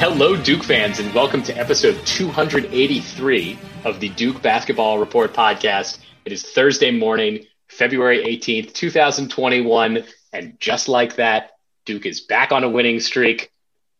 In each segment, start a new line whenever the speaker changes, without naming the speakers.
Hello, Duke fans, and welcome to episode 283 of the Duke Basketball Report podcast. It is Thursday morning, February 18th, 2021, and just like that, Duke is back on a winning streak.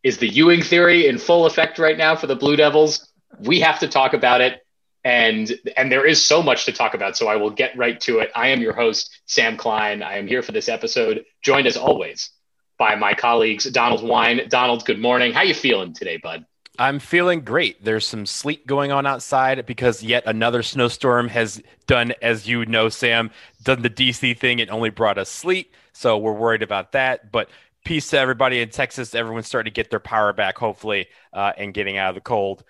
Is the Ewing theory in full effect right now for the Blue Devils? We have to talk about it, and and there is so much to talk about. So I will get right to it. I am your host, Sam Klein. I am here for this episode, joined as always by my colleagues Donald Wine. Donald, good morning. How you feeling today, bud?
I'm feeling great. There's some sleet going on outside because yet another snowstorm has done, as you know, Sam, done the DC thing. It only brought us sleet, so we're worried about that. But peace to everybody in Texas. Everyone's starting to get their power back, hopefully, uh, and getting out of the cold.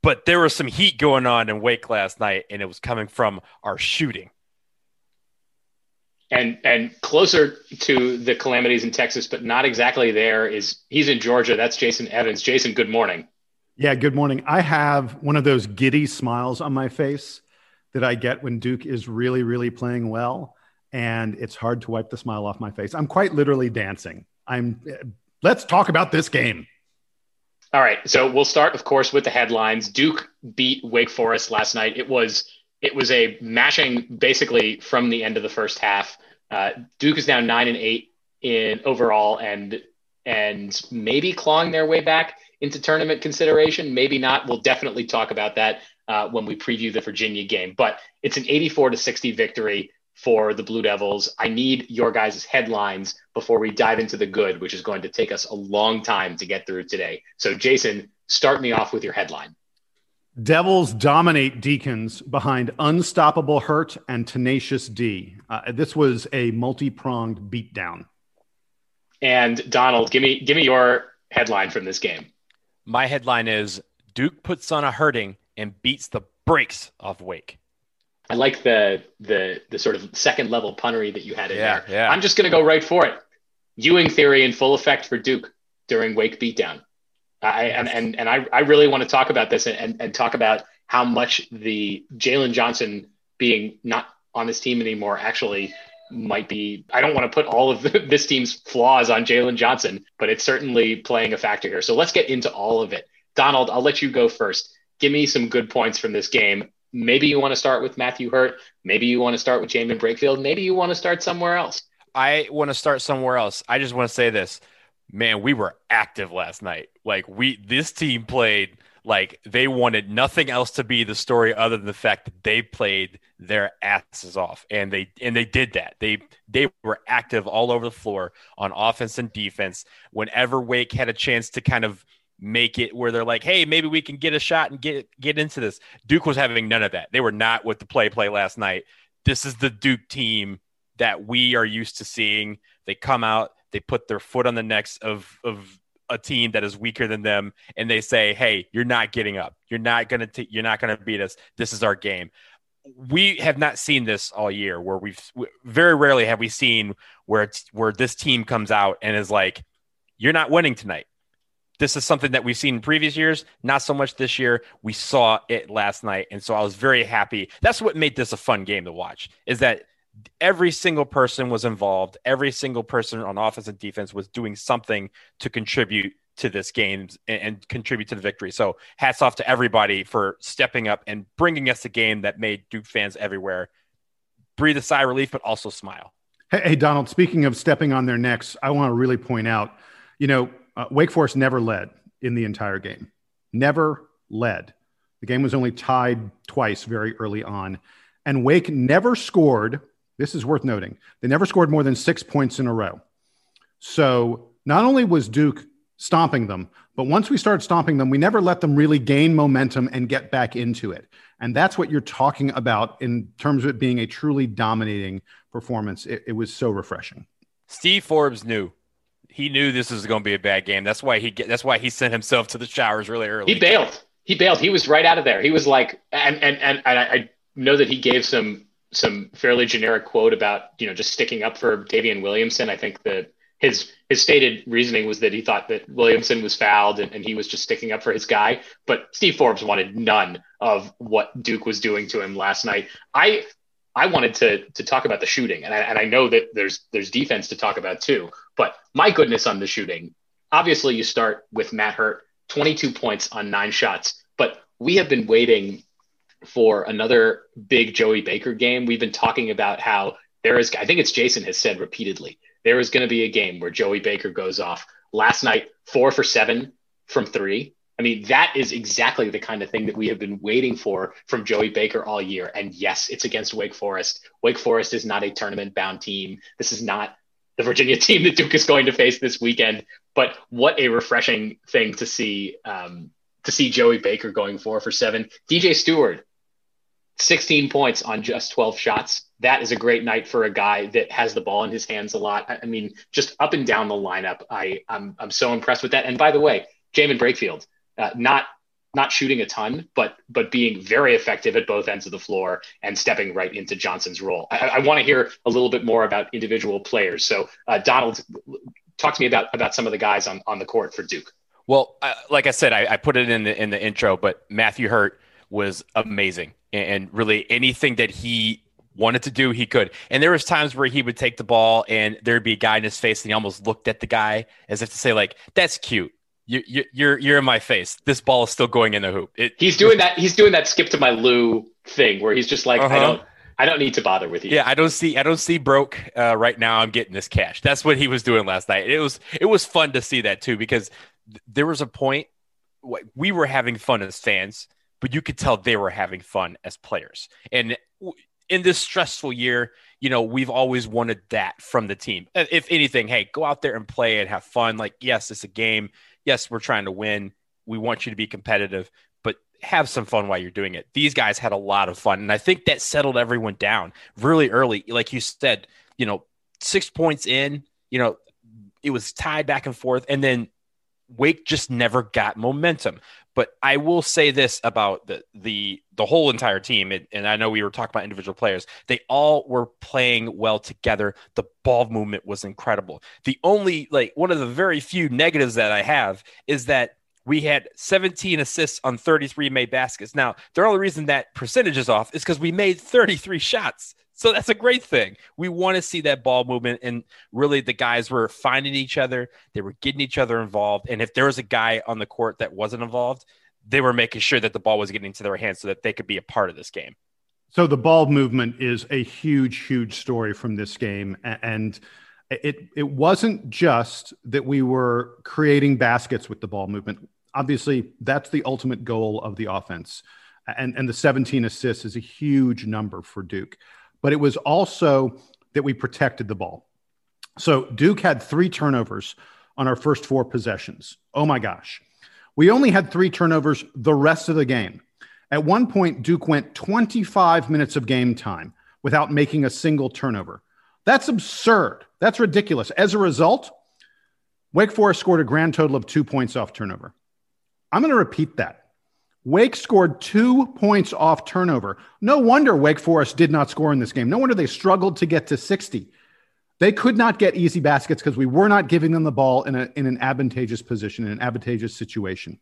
But there was some heat going on in Wake last night, and it was coming from our shooting
and and closer to the calamities in Texas, but not exactly there. Is he's in Georgia? That's Jason Evans. Jason, good morning.
Yeah, good morning. I have one of those giddy smiles on my face that I get when Duke is really, really playing well, and it's hard to wipe the smile off my face. I'm quite literally dancing. I'm. Let's talk about this game.
All right, so we'll start, of course, with the headlines. Duke beat Wake Forest last night. It was it was a mashing basically from the end of the first half. Uh, Duke is now nine and eight in overall, and and maybe clawing their way back into tournament consideration. Maybe not. We'll definitely talk about that uh, when we preview the Virginia game. But it's an 84 to 60 victory for the Blue Devils. I need your guys' headlines before we dive into the good, which is going to take us a long time to get through today. So, Jason, start me off with your headline.
Devils dominate Deacons behind unstoppable hurt and tenacious D. Uh, this was a multi-pronged beatdown.
And Donald, give me give me your headline from this game.
My headline is Duke puts on a hurting and beats the brakes off Wake.
I like the the the sort of second level punnery that you had in
yeah,
there.
Yeah.
I'm just going to go right for it. Ewing theory in full effect for Duke during Wake beatdown. I, and, and, and I, I really want to talk about this and, and talk about how much the Jalen Johnson being not on this team anymore actually might be. I don't want to put all of the, this team's flaws on Jalen Johnson, but it's certainly playing a factor here. So let's get into all of it. Donald, I'll let you go first. Give me some good points from this game. Maybe you want to start with Matthew Hurt. Maybe you want to start with Jaemyn Brakefield. Maybe you want to start somewhere else.
I want to start somewhere else. I just want to say this man, we were active last night. Like we, this team played like they wanted nothing else to be the story other than the fact that they played their asses off, and they and they did that. They they were active all over the floor on offense and defense. Whenever Wake had a chance to kind of make it where they're like, hey, maybe we can get a shot and get get into this. Duke was having none of that. They were not with the play play last night. This is the Duke team that we are used to seeing. They come out, they put their foot on the necks of of a team that is weaker than them and they say hey you're not getting up. You're not going to you're not going to beat us. This is our game. We have not seen this all year where we've very rarely have we seen where where this team comes out and is like you're not winning tonight. This is something that we've seen in previous years not so much this year. We saw it last night. And so i was very happy. That's what made this a fun game to watch is that every single person was involved. Every single person on offense and defense was doing something to contribute to this game and, and, contribute to the victory. So hats off to everybody for stepping up and bringing us a game that made Duke fans everywhere breathe a sigh of relief, but also smile.
Hey, hey Donald, speaking of stepping on their necks, I want to really point out, you know, uh, Wake Forest never led in the entire game. Never led. The game was only tied twice very early on. And Wake never scored. This is worth noting. They never scored more than six points in a row. So not only was Duke stomping them, but once we started stomping them, we never let them really gain momentum and get back into it. And that's what you're talking about in terms of it being a truly dominating performance. It, it was so refreshing.
Steve Forbes knew. He knew this was going to be a bad game. That's why he get, that's why he sent himself to the showers really early.
He bailed. He bailed. He was right out of there. He was like, and and and, and I know that he gave some some fairly generic quote about you know just sticking up for Daivien Williamson. I think that his his stated reasoning was that he thought that Williamson was fouled and, and, he was just sticking up for his guy. But Steve Forbes wanted none of what Duke was doing to him last night. I I wanted to to talk about the shooting, and I, and I know that there's there's defense to talk about too. But my goodness on the shooting. Obviously, you start with Matt Hurt, 22 points on nine shots. But we have been waiting for another big Joey Baker game. We've been talking about how there is. I think it's Jason has said repeatedly there is going to be a game where Joey Baker goes off. Last night, four for seven from three. I mean, that is exactly the kind of thing that we have been waiting for from Joey Baker all year. And yes, it's against Wake Forest. Wake Forest is not a tournament bound team. This is not the Virginia team that Duke is going to face this weekend. But what a refreshing thing to see um, to see Joey Baker going four for seven. DJ Steward, 16 points on just 12 shots. That is a great night for a guy that has the ball in his hands a lot. I mean, just up and down the lineup. I I'm I'm so impressed with that. And by the way, Jaemyn Brakefield, uh, not not shooting a ton, but but being very effective at both ends of the floor and stepping right into Johnson's role. I, I want to hear a little bit more about individual players. So, uh, Donald, talk to me about about some of the guys on on the court for Duke.
Well, uh, like I said, I, I, put it in the in the intro, but Matthew Hurt was amazing and really anything that he wanted to do he could and there was times where he would take the ball and there'd be a guy in his face and he almost looked at the guy as if to say like that's cute you, you, you're you're in my face this ball is still going in the hoop
it, he's doing that he's doing that skip to my lou thing where he's just like uh-huh. i don't I don't need to bother with you.
Yeah, I don't see I don't see broke uh, right now. I'm getting this cash. That's what he was doing last night. It was it was fun to see that too because th- there was a point we were having fun as fans but you could tell they were having fun as players. And in this stressful year, you know, we've always wanted that from the team. If anything, hey, go out there and play and have fun. Like, yes, it's a game. Yes, we're trying to win. We want you to be competitive, but have some fun while you're doing it. These guys had a lot of fun. And I think that settled everyone down really early. Like you said, you know, six points in, you know, it was tied back and forth. And then Wake just never got momentum. But I will say this about the the the whole entire team, and, and, I know we were talking about individual players. They all were playing well together. The ball movement was incredible. The only like one of the very few negatives that I have is that we had 17 assists on 33 made baskets. Now, the only reason that percentage is off is because we made 33 shots. So that's a great thing. We want to see that ball movement. And really, the guys were finding each other, they were getting each other involved. And if there was a guy on the court that wasn't involved, they were making sure that the ball was getting to their hands so that they could be a part of this game.
So the ball movement is a huge, huge story from this game. And it, it wasn't just that we were creating baskets with the ball movement. Obviously, that's the ultimate goal of the offense. And, and the 17 assists is a huge number for Duke but it was also that we protected the ball. So Duke had three turnovers on our first four possessions. Oh my gosh. We only had three turnovers the rest of the game. At one point, Duke went 25 minutes of game time without making a single turnover. That's absurd. That's ridiculous. As a result, Wake Forest scored a grand total of two points off turnover. I'm going to repeat that. Wake scored two points off turnover. No wonder Wake Forest did not score in this game. No wonder they struggled to get to 60. They could not get easy baskets because we were not giving them the ball in, a, in an advantageous position, in an advantageous situation.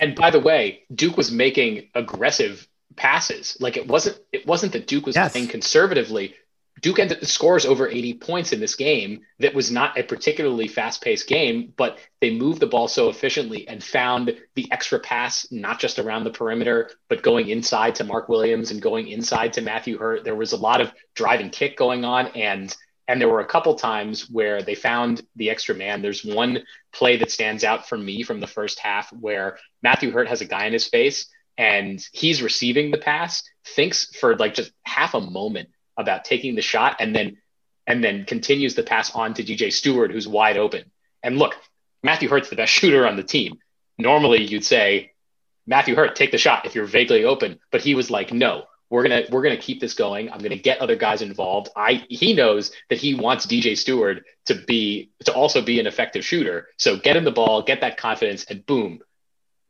And by the way, Duke was making aggressive passes. Like it wasn't it wasn't that Duke was yes. playing conservatively. Duke ended, scores over 80 points in this game that was not a particularly fast paced game, but they moved the ball so efficiently and found the extra pass, not just around the perimeter, but going inside to Mark Williams and going inside to Matthew Hurt. There was a lot of driving kick going on. And and there were a couple times where they found the extra man. There's one play that stands out for me from the first half where Matthew Hurt has a guy in his face and he's receiving the pass, thinks for like just half a moment about taking the shot and then and then continues the pass on to DJ Steward, who's wide open. And look, Matthew Hurt's the best shooter on the team. Normally, you'd say, Matthew Hurt, take the shot if you're vaguely open. But he was like, no, we're gonna we're gonna keep this going. I'm gonna get other guys involved. I he knows that he wants DJ Steward to be to also be an effective shooter. So get him the ball, get that confidence, and boom,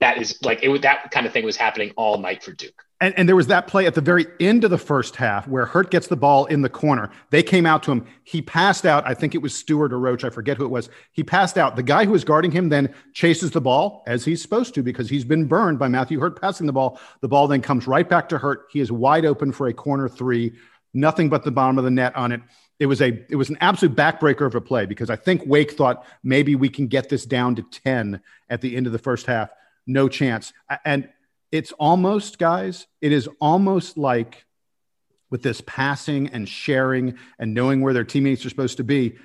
that is like it that kind of thing was happening all night for Duke.
And, and there was that play at the very end of the first half where Hurt gets the ball in the corner. They came out to him. He passed out. I think it was Steward or Roach. I forget who it was. He passed out. The guy who was guarding him then chases the ball as he's supposed to because he's been burned by Matthew Hurt passing the ball. The ball then comes right back to Hurt. He is wide open for a corner three. Nothing but the bottom of the net on it. It was a it was an absolute backbreaker of a play because I think Wake thought maybe we can get this down to 10 at the end of the first half. No chance. And it's almost, guys, it is almost like with this passing and sharing and knowing where their teammates are supposed to be.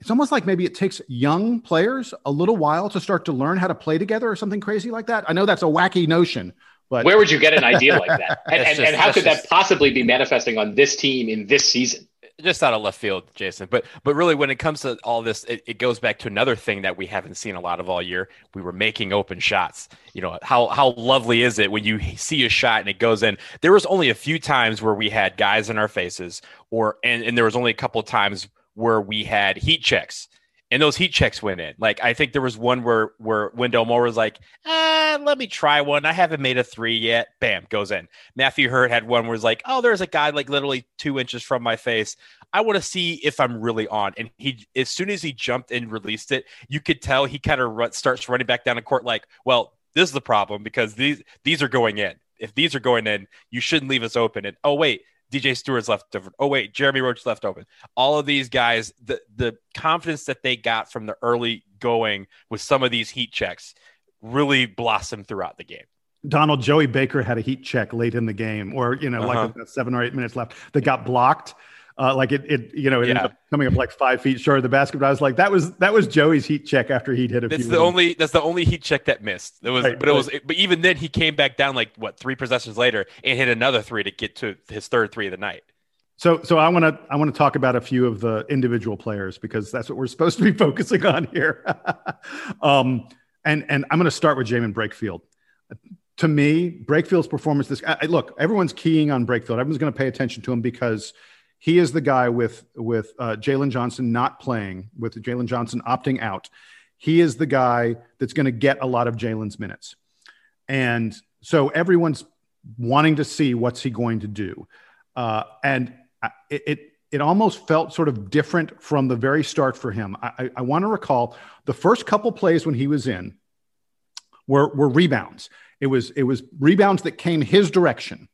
It's almost like maybe it takes young players a little while to start to learn how to play together or something crazy like that. I know that's a wacky notion, but
where would you get an idea like that? And, and, just, and how could just... that possibly be manifesting on this team in this season?
Just out of left field, Jason. But but really, when it comes to all this, it, it, goes back to another thing that we haven't seen a lot of all year. We were making open shots. You know how how lovely is it when you see a shot and it goes in? There was only a few times where we had guys in our faces, or and and there was only a couple times where we had heat checks and those heat checks went in. Like I think there was one where where Wendell Moore was like, ah, let me try one. I haven't made a three yet. Bam, goes in. Matthew Hurt had one where it's like, oh, there's a guy like literally two inches from my face. I want to see if I'm really on. And he, as soon as he jumped and released it, you could tell he kind of run, starts running back down the court like, well, this is the problem because these these are going in. If these are going in, you shouldn't leave us open. And oh wait, DJ Steward's left over. Oh wait, Jeremy Roach left open. All of these guys, the the confidence that they got from the early going with some of these heat checks really blossomed throughout the game.
Donald Joey Baker had a heat check late in the game, or you know, uh-huh. like seven or eight minutes left that got blocked. Uh, like it, it, you know, it yeah. ended up coming up like five feet short of the basket. But I was like, that was that was Joey's heat check after he'd hit a
that's the only that's the only heat check that missed. It was, right, but it right. was, but even then he came back down like what three possessions later and hit another three to get to his third three of the night.
So, so I want to I want to talk about a few of the individual players because that's what we're supposed to be focusing on here. um, and and I'm going to start with Jaemyn Brakefield. To me, Brakefield's performance this I, look, everyone's keying on Brakefield. Everyone's going to pay attention to him because he is the guy with with uh, Jalen Johnson not playing, with Jalen Johnson opting out. He is the guy that's going to get a lot of Jalen's minutes, and so everyone's wanting to see what's he going to do. Uh, and it, it, it almost felt sort of different from the very start for him. I, I, I want to recall the first couple plays when he was in were were rebounds. It was it was rebounds that came his direction,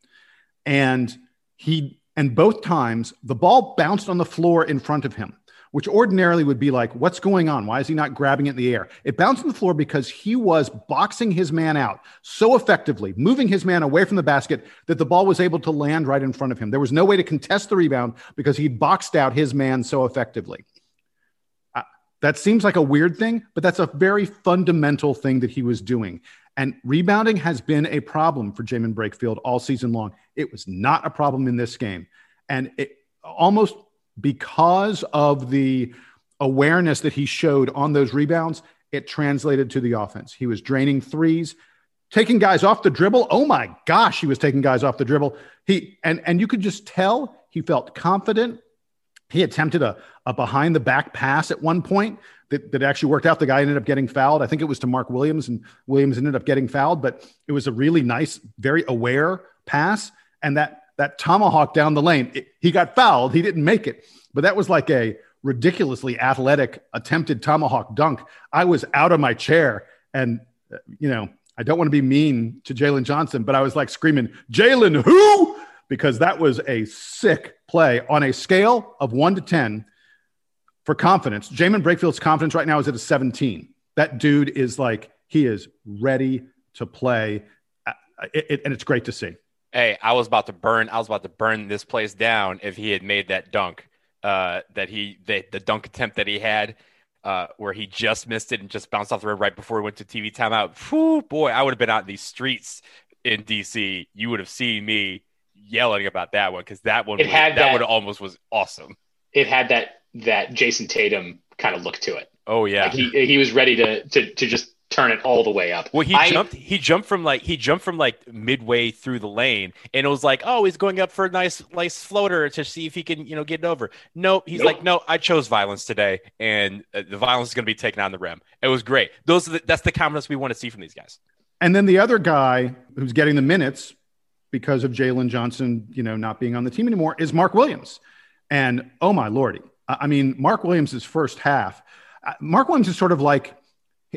and he and both times, the ball bounced on the floor in front of him, which ordinarily would be like, what's going on? Why is he not grabbing it in the air? It bounced on the floor because he was boxing his man out so effectively, moving his man away from the basket that the ball was able to land right in front of him. There was no way to contest the rebound because he boxed out his man so effectively. Uh, that seems like a weird thing, but that's a very fundamental thing that he was doing. And rebounding has been a problem for Jaemyn Brakefield all season long. It was not a problem in this game. And it almost because of the awareness that he showed on those rebounds, it translated to the offense. He was draining threes, taking guys off the dribble. Oh my gosh, he was taking guys off the dribble. He and and you could just tell he felt confident. He attempted a, a behind the back pass at one point that, that actually worked out. The guy ended up getting fouled. I think it was to Mark Williams, and Williams ended up getting fouled, but it was a really nice, very aware pass. And that that tomahawk down the lane, it, he got fouled. He didn't make it, but that was like a ridiculously athletic attempted tomahawk dunk. I was out of my chair, and uh, you know, I don't want to be mean to Jalen Johnson, but I was like screaming, "Jalen, who?" because that was a sick play on a scale of one to 10 for confidence. Jaemyn Brakel's confidence right now is at a 17. That dude is like, he is ready to play. Uh, it, it, and it's great to see.
Hey, I was about to burn. I was about to burn this place down if he had made that dunk. Uh, that he, the, the dunk attempt that he had, uh, where he just missed it and just bounced off the rim right before he went to TV timeout. Whew, boy, I would have been out in these streets in DC. You would have seen me yelling about that one because that one,
it
was,
had
that,
that
one almost was awesome.
It had that that Jayson Tatum kind of look to it.
Oh yeah,
like he he was ready to to to just turn it all the way up.
Well, he I, jumped. He jumped from like he jumped from like midway through the lane, and it was like, oh, he's going up for a nice, nice floater to see if he can, you know, get it over. Nope. He's nope. like, no, I chose violence today, and uh, the violence is going to be taken on the rim. It was great. Those, the, that's the confidence we want to see from these guys.
And then the other guy who's getting the minutes because of Jalen Johnson, you know, not being on the team anymore is Mark Williams. And oh my lordy, I mean, Mark Williams' first half. Uh, Mark Williams is sort of like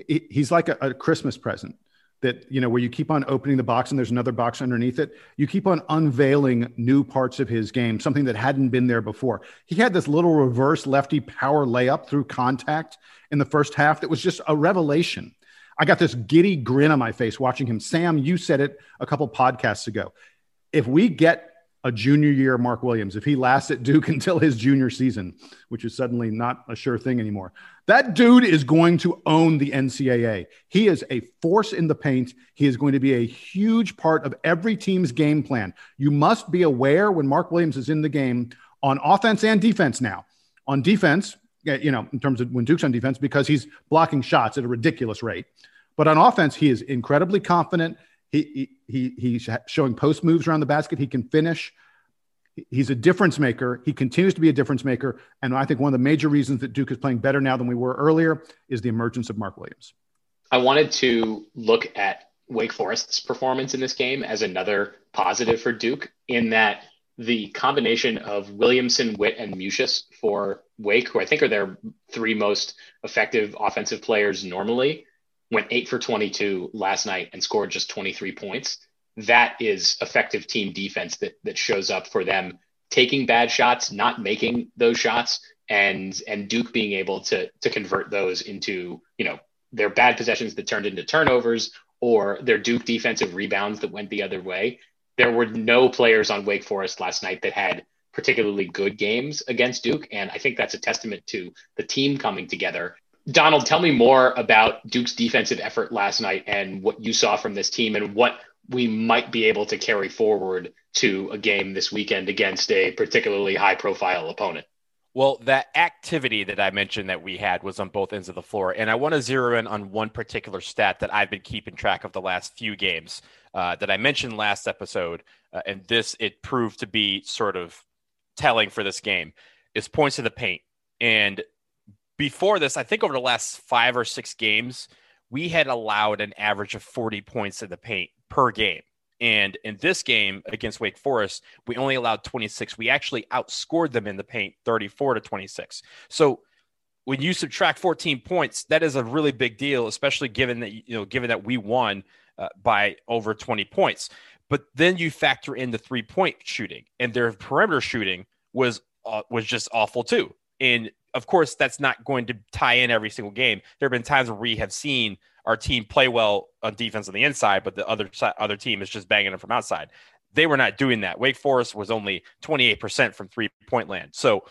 he's like a, a, Christmas present that you know where you keep on opening the box and there's another box underneath it. You keep on unveiling new parts of his game, something that hadn't been there before. He had this little reverse lefty power layup through contact in the first half that was just a revelation. I got this giddy grin on my face watching him. Sam, you said it a couple podcasts ago. If we get a junior year Mark Williams, if he lasts at Duke until his junior season, which is suddenly not a sure thing anymore, that dude is going to own the NCAA. He is a force in the paint. He is going to be a huge part of every team's game plan. You must be aware when Mark Williams is in the game on offense and defense now. On defense, you know, in terms of when Duke's on defense, because he's blocking shots at a ridiculous rate. But on offense, he is incredibly confident. He, he, he's showing post moves around the basket. He can finish. He's a difference maker. He continues to be a difference maker. And I think one of the major reasons that Duke is playing better now than we were earlier is the emergence of Mark Williams.
I wanted to look at Wake Forest's performance in this game as another positive for Duke, in that the combination of Williamson, Whitt, and Mucius for Wake, who I think are their three most effective offensive players normally, went eight for 22 last night and scored just 23 points. That is effective team defense that that shows up for them taking bad shots, not making those shots, and and Duke being able to to convert those into you know their bad possessions that turned into turnovers or their Duke defensive rebounds that went the other way. There were no players on Wake Forest last night that had particularly good games against Duke, and I think that's a testament to the team coming together Donald, tell me more about Duke's defensive effort last night and what you saw from this team and what we might be able to carry forward to a game this weekend against a particularly high profile opponent.
Well, that activity that I mentioned that we had was on both ends of the floor. And I want to zero in on one particular stat that I've been keeping track of the last few games uh, that I mentioned last episode. Uh, and this, it proved to be sort of telling for this game is points to the paint. And before this, I think over the last five or six games, we had allowed an average of 40 points in the paint per game. And in this game against Wake Forest, we only allowed 26. We actually outscored them in the paint 34 to 26. So when you subtract 14 points, that is a really big deal, especially given that you know given that we won uh, by over 20 points. But then you factor in the three point shooting, and their perimeter shooting was uh, was just awful too. And of course, that's not going to tie in every single game. There have been times where we have seen our team play well on defense on the inside, but the other other team is just banging them from outside. They were not doing that. Wake Forest was only 28% from three point land. So,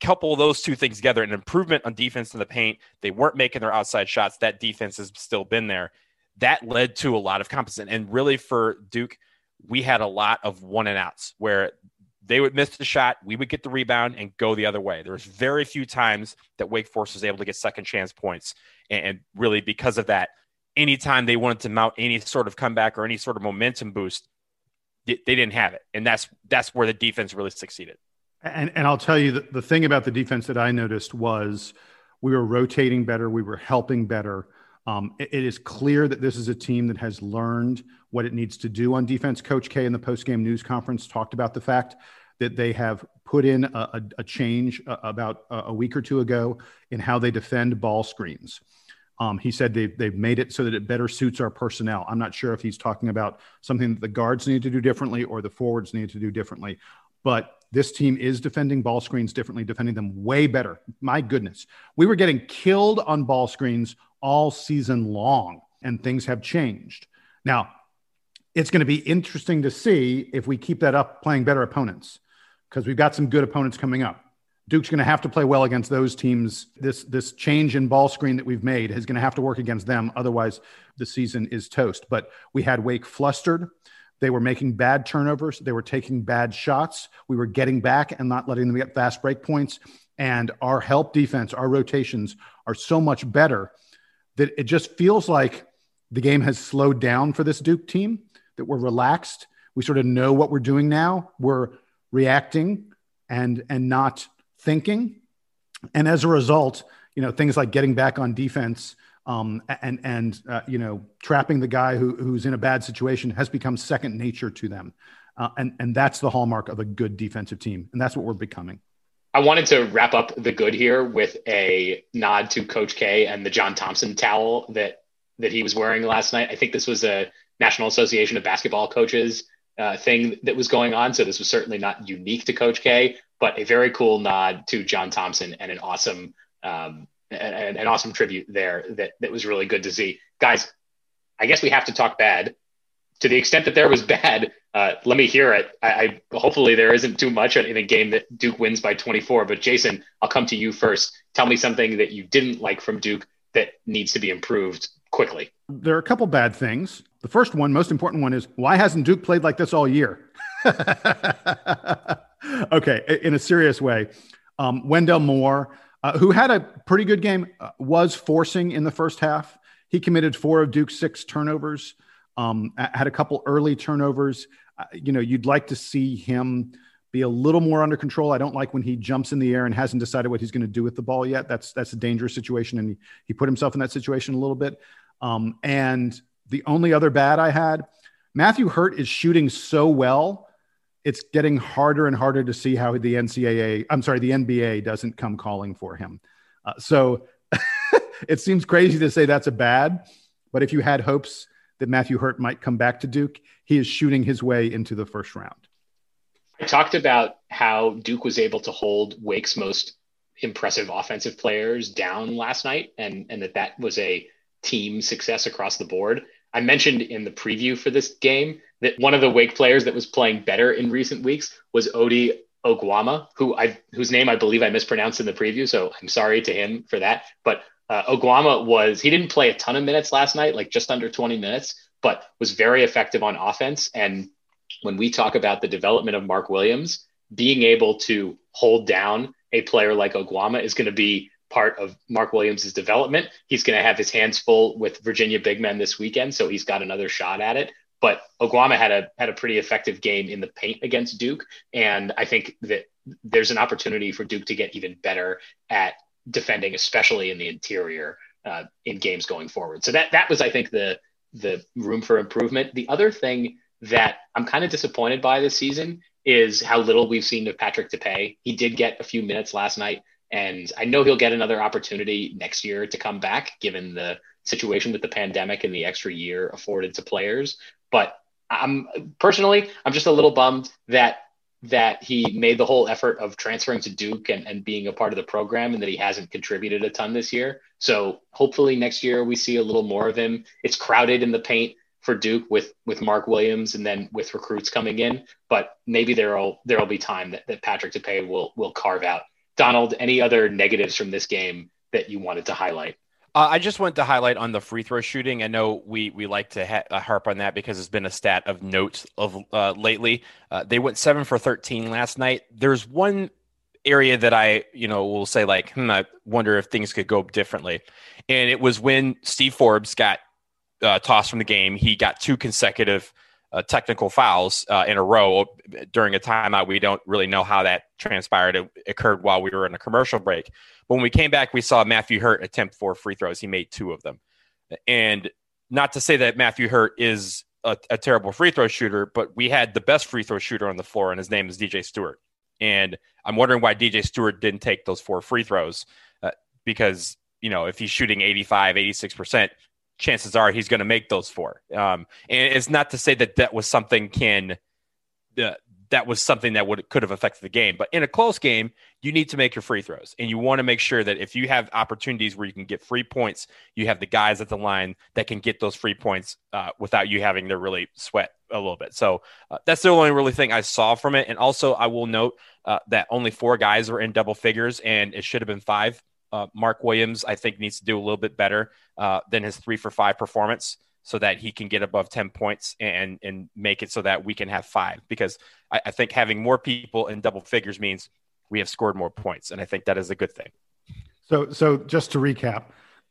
couple those two things together, an improvement on defense in the paint. They weren't making their outside shots. That defense has still been there. That led to a lot of competition. And really, for Duke, we had a lot of one and outs where they would miss the shot, we would get the rebound and go the other way. There was very few times that Wake Forest was able to get second chance points, and really because of that, anytime they wanted to mount any sort of comeback or any sort of momentum boost, they, didn't have it, and that's that's where the defense really succeeded.
And and I'll tell you the, the thing about the defense that I noticed was we were rotating better, we were helping better. Um, it, it is clear that this is a team that has learned what it needs to do on defense. Coach K in the post-game news conference talked about the fact that they have put in a, a, a change uh, about a week or two ago in how they defend ball screens. Um, he said they've, they've made it so that it better suits our personnel. I'm not sure if he's talking about something that the guards need to do differently or the forwards need to do differently. But this team is defending ball screens differently, defending them way better. My goodness. We were getting killed on ball screens all season long, and things have changed. Now, it's going to be interesting to see if we keep that up playing better opponents because we've got some good opponents coming up. Duke's going to have to play well against those teams. This this change in ball screen that we've made is going to have to work against them. Otherwise, the season is toast. But we had Wake flustered. They were making bad turnovers. They were taking bad shots. We were getting back and not letting them get fast break points. And our help defense, our rotations are so much better that it just feels like the game has slowed down for this Duke team, that we're relaxed. We sort of know what we're doing now. We're reacting and and not thinking. And as a result, you know, things like getting back on defense um, and and uh, you know trapping the guy who, who's in a bad situation has become second nature to them, uh, and and that's the hallmark of a good defensive team, and that's what we're becoming.
I wanted to wrap up the good here with a nod to Coach K and the John Thompson towel that that he was wearing last night. I think this was a National Association of Basketball Coaches uh, thing that was going on, so this was certainly not unique to Coach K, but a very cool nod to John Thompson and an awesome um, an, an awesome tribute there that that was really good to see. Guys, I guess we have to talk bad. To the extent that there was bad, uh, let me hear it. I, I, hopefully there isn't too much in a game that Duke wins by 24. But Jason, I'll come to you first. Tell me something that you didn't like from Duke that needs to be improved quickly.
There are a couple bad things. The first one, most important one, is why hasn't Duke played like this all year? okay, in a serious way, um, Wendell Moore uh, who had a pretty good game, uh, was forcing in the first half. He committed four of Duke's six turnovers, um, had a couple early turnovers. Uh, you know, you'd like to see him be a little more under control. I don't like when he jumps in the air and hasn't decided what he's going to do with the ball yet. That's that's a dangerous situation, and he, he put himself in that situation a little bit. Um, and the only other bad I had, Matthew Hurt is shooting so well it's getting harder and harder to see how the NCAA, I'm sorry, the NBA doesn't come calling for him. Uh, so it seems crazy to say that's a bad, but if you had hopes that Matthew Hurt might come back to Duke, he is shooting his way into the first round.
I talked about how Duke was able to hold Wake's most impressive offensive players down last night, and, and that that was a team success across the board. I mentioned in the preview for this game that one of the Wake players that was playing better in recent weeks was Ody Oguama, who I whose name I believe I mispronounced in the preview, so I'm sorry to him for that. But uh, Oguama was he didn't play a ton of minutes last night, like just under 20 minutes, but was very effective on offense. And when we talk about the development of Mark Williams, being able to hold down a player like Oguama is going to be part of Mark Williams' development. He's going to have his hands full with Virginia big men this weekend, so he's got another shot at it. But Oguama had a had a pretty effective game in the paint against Duke, and I think that there's an opportunity for Duke to get even better at defending, especially in the interior uh, in games going forward. So that that was, I think, the the room for improvement. The other thing that I'm kind of disappointed by this season is how little we've seen of Patrick Tape. He did get a few minutes last night, and I know he'll get another opportunity next year to come back, given the situation with the pandemic and the extra year afforded to players. But I'm personally, I'm just a little bummed that that he made the whole effort of transferring to Duke and, and being a part of the program and that he hasn't contributed a ton this year. So hopefully next year we see a little more of him. It's crowded in the paint for Duke with with Mark Williams and then with recruits coming in, but maybe there'll there'll be time that, that Patrick Tape will will carve out Donald, any other negatives from this game that you wanted to highlight?
Uh, I just wanted to highlight on the free throw shooting. I know we we like to ha- uh, harp on that because it's been a stat of note of uh, lately. Uh, they went seven for thirteen last night. There's one area that I you know will say like, hmm, I wonder if things could go differently, and it was when Steve Forbes got uh, tossed from the game. He got two consecutive uh, technical fouls uh, in a row during a timeout. We don't really know how that transpired. It occurred while we were in a commercial break. But when we came back, we saw Matthew Hurt attempt four free throws. He made two of them. And not to say that Matthew Hurt is a, a terrible free throw shooter, but we had the best free throw shooter on the floor, and his name is DJ Steward. And I'm wondering why DJ Steward didn't take those four free throws uh, because you know, if he's shooting 85, 86%, chances are he's going to make those four. Um, and it's not to say that that was something can, uh, that was something that would could have affected the game. But in a close game, you need to make your free throws, and you want to make sure that if you have opportunities where you can get free points, you have the guys at the line that can get those free points uh, without you having to really sweat a little bit. So uh, that's the only really thing I saw from it. And also, I will note uh, that only four guys were in double figures, and it should have been five. Uh, Mark Williams, I think, needs to do a little bit better uh, than his three for five performance so that he can get above 10 points and and make it so that we can have five. Because I, I, think having more people in double figures means we have scored more points and i think that is a good thing.
So so just to recap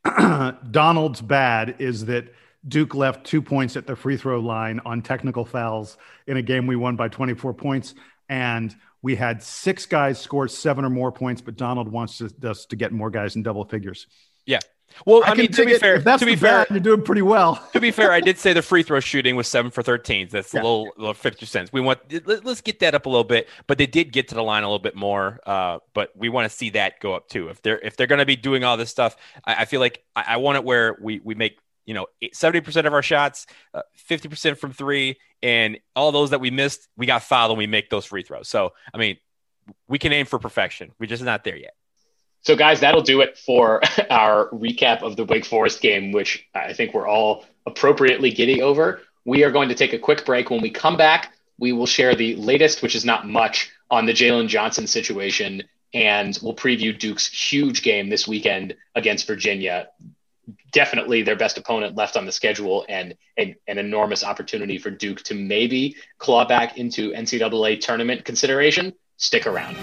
donald's bad is that duke left two points at the free throw line on technical fouls in a game we won by 24 points and we had six guys score seven or more points but donald wants us to get more guys in double figures
yeah well, I, I mean, to be fair,
that's
to be
fair, you're doing pretty well.
to be fair, I did say the free throw shooting was seven for 13. That's yeah. a little, little 50 cents. We want let, us get that up a little bit, but they did get to the line a little bit more. Uh, but we want to see that go up too. If they're if they're going to be doing all this stuff, I, I feel like I, I, want it where we we make you know 70 percent of our shots, uh, 50 percent from three, and all those that we missed, we got fouled and we make those free throws. So I mean, we can aim for perfection. We're just not there yet.
So, guys, that'll do it for our recap of the Wake Forest game, which I think we're all appropriately giddy over. We are going to take a quick break. When we come back, we will share the latest, which is not much, on the Jalen Johnson situation, and we'll preview Duke's huge game this weekend against Virginia. Definitely their best opponent left on the schedule, and, and an enormous opportunity for Duke to maybe claw back into NCAA tournament consideration. Stick around.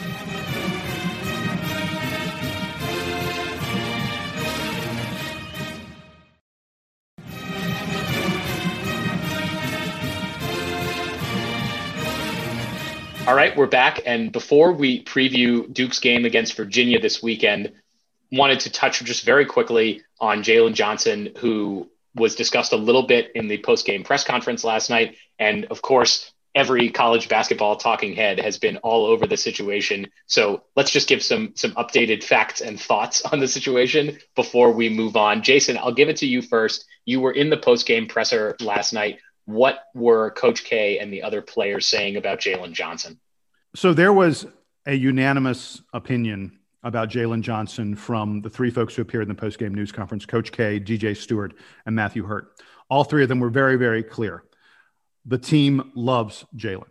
All right, we're back. And before we preview Duke's game against Virginia this weekend, wanted to touch just very quickly on Jalen Johnson, who was discussed a little bit in the post-game press conference last night. And of course, every college basketball talking head has been all over the situation. So let's just give some some updated facts and thoughts on the situation before we move on. Jason, I'll give it to you first. You were in the post-game presser last night what were Coach K and the other players saying about Jalen Johnson?
So there was a unanimous opinion about Jalen Johnson from the three folks who appeared in the postgame news conference Coach K, DJ Steward, and Matthew Hurt. All three of them were very, very clear. The team loves Jalen.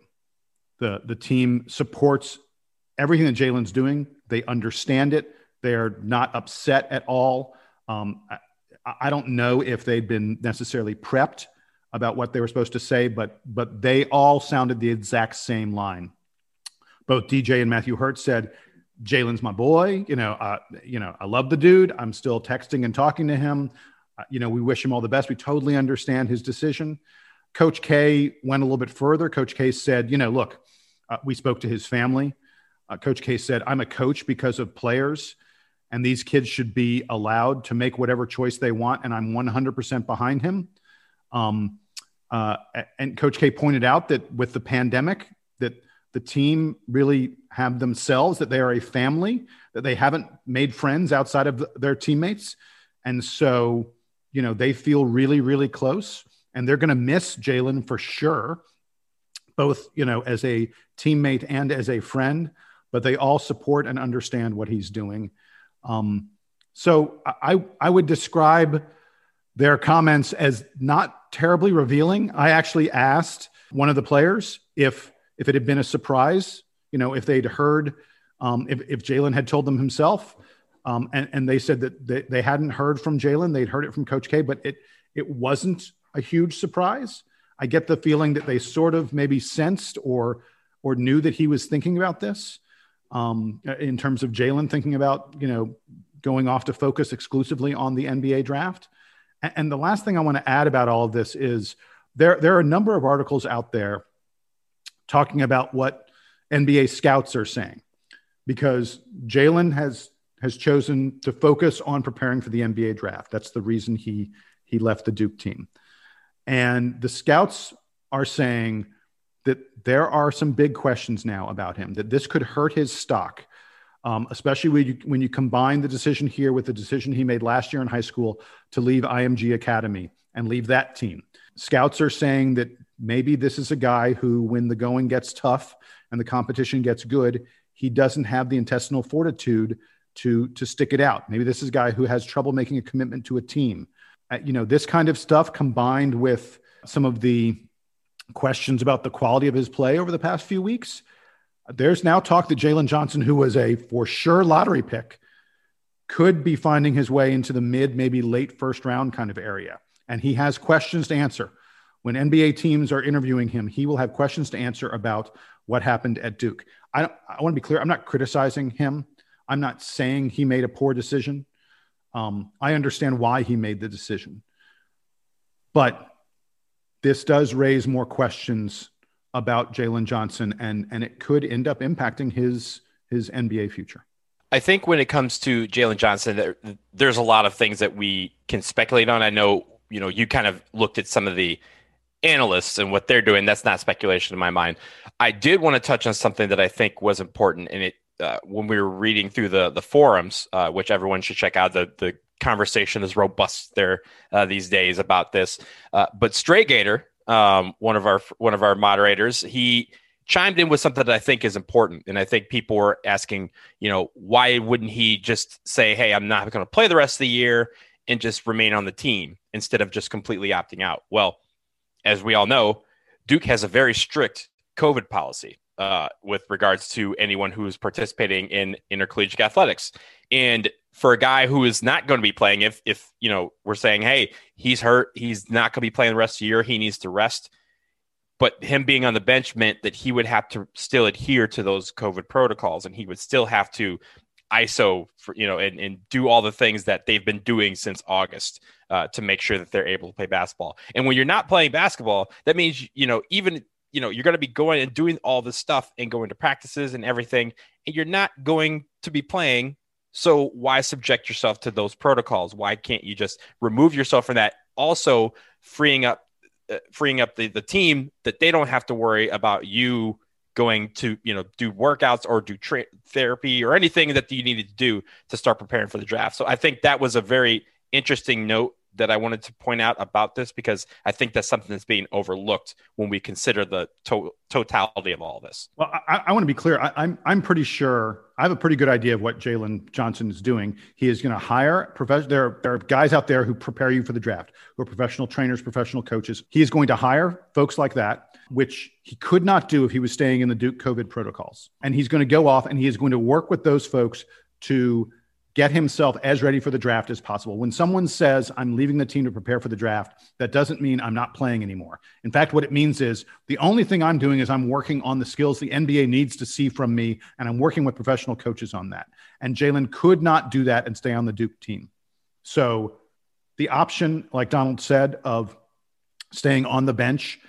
The, the team supports everything that Jalen's doing. They understand it. They are not upset at all. Um, I, I don't know if they'd been necessarily prepped about what they were supposed to say, but but they all sounded the exact same line. Both DJ and Matthew Hurt said, "Jalen's my boy. You know, uh, you know, I love the dude. I'm still texting and talking to him. Uh, you know, we wish him all the best. We totally understand his decision." Coach K went a little bit further. Coach K said, "You know, look, uh, we spoke to his family. Uh, coach K said, I'm a coach because of players." And these kids should be allowed to make whatever choice they want. And I'm 100% behind him. Um, uh, and Coach K pointed out that with the pandemic, the team really have themselves, that they are a family, that they haven't made friends outside of their teammates. And so, you know, they feel really, really close and they're going to miss Jalen for sure, both, you know, as a teammate and as a friend, but they all support and understand what he's doing. Um, so I, I would describe their comments as not terribly revealing. I actually asked one of the players if if it had been a surprise, you know, if they'd heard, um, if, if Jalen had told them himself, um, and, and they said that they, they hadn't heard from Jalen, they'd heard it from Coach K, but it it wasn't a huge surprise. I get the feeling that they sort of maybe sensed or or knew that he was thinking about this um, in terms of Jalen thinking about you know going off to focus exclusively on the NBA draft. And the last thing I want to add about all of this is there, there are a number of articles out there talking about what NBA scouts are saying because Jalen has has chosen to focus on preparing for the NBA draft. That's the reason he he left the Duke team. And the scouts are saying that there are some big questions now about him, that this could hurt his stock. um, especially when you, when you combine the decision here with the decision he made last year in high school to leave IMG Academy and leave that team. Scouts are saying that maybe this is a guy who, when the going gets tough and the competition gets good, he doesn't have the intestinal fortitude to to stick it out. Maybe this is a guy who has trouble making a commitment to a team. Uh, you know, this kind of stuff combined with some of the questions about the quality of his play over the past few weeks. There's now talk that Jalen Johnson, who was a for sure lottery pick, could be finding his way into the mid, maybe late first round kind of area. And he has questions to answer. When NBA teams are interviewing him, he will have questions to answer about what happened at Duke. I, I want to be clear. I'm not criticizing him. I'm not saying he made a poor decision. Um, I understand why he made the decision. But this does raise more questions about Jalen Johnson, and, and it could end up impacting his, his NBA future.
I think when it comes to Jalen Johnson, there, there's a lot of things that we can speculate on. I know, you know, you kind of looked at some of the analysts and what they're doing. That's not speculation in my mind. I did want to touch on something that I think was important, and it uh, when we were reading through the the forums, uh, which everyone should check out. The the conversation is robust there uh, these days about this. Uh, but Stray Gator, um, one of our one of our moderators, he chimed in with something that I think is important, and I think people were asking, you know, why wouldn't he just say, "Hey, I'm not going to play the rest of the year," and just remain on the team instead of just completely opting out? Well as we all know, Duke has a very strict COVID policy uh, with regards to anyone who is participating in intercollegiate athletics. And for a guy who is not going to be playing, if if you know we're saying, hey, he's hurt, he's not going to be playing the rest of the year, he needs to rest. But him being on the bench meant that he would have to still adhere to those COVID protocols, and he would still have to ISO for you know and, and do all the things that they've been doing since August uh, to make sure that they're able to play basketball. And when you're not playing basketball, that means you know even you know you're going to be going and doing all this stuff and going to practices and everything, and you're not going to be playing. So why subject yourself to those protocols? Why can't you just remove yourself from that? Also freeing up uh, freeing up the, the team that they don't have to worry about you going to you know do workouts or do tra- therapy or anything that you needed to do to start preparing for the draft. So I think that was a very interesting note that I wanted to point out about this because I think that's something that's being overlooked when we consider the to- totality of all this.
Well, I, I want to be clear. I, I'm, I'm pretty sure I have a pretty good idea of what Jalen Johnson is doing. He is going to hire professional. There, there are guys out there who prepare you for the draft, who are professional trainers, professional coaches. He is going to hire folks like that, which he could not do if he was staying in the Duke COVID protocols. And he's going to go off and he is going to work with those folks to get himself as ready for the draft as possible. When someone says, I'm leaving the team to prepare for the draft, that doesn't mean I'm not playing anymore. In fact, what it means is the only thing I'm doing is I'm working on the skills the NBA needs to see from me, and I'm working with professional coaches on that. And Jalen could not do that and stay on the Duke team. So the option, like Donald said, of staying on the bench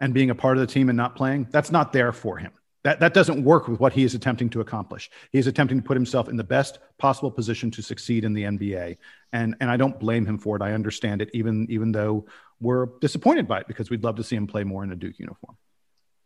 and being a part of the team and not playing, that's not there for him. That, that doesn't work with what he is attempting to accomplish. He is attempting to put himself in the best possible position to succeed in the NBA. And, and I don't blame him for it. I understand it, even, even though we're disappointed by it because we'd love to see him play more in a Duke uniform.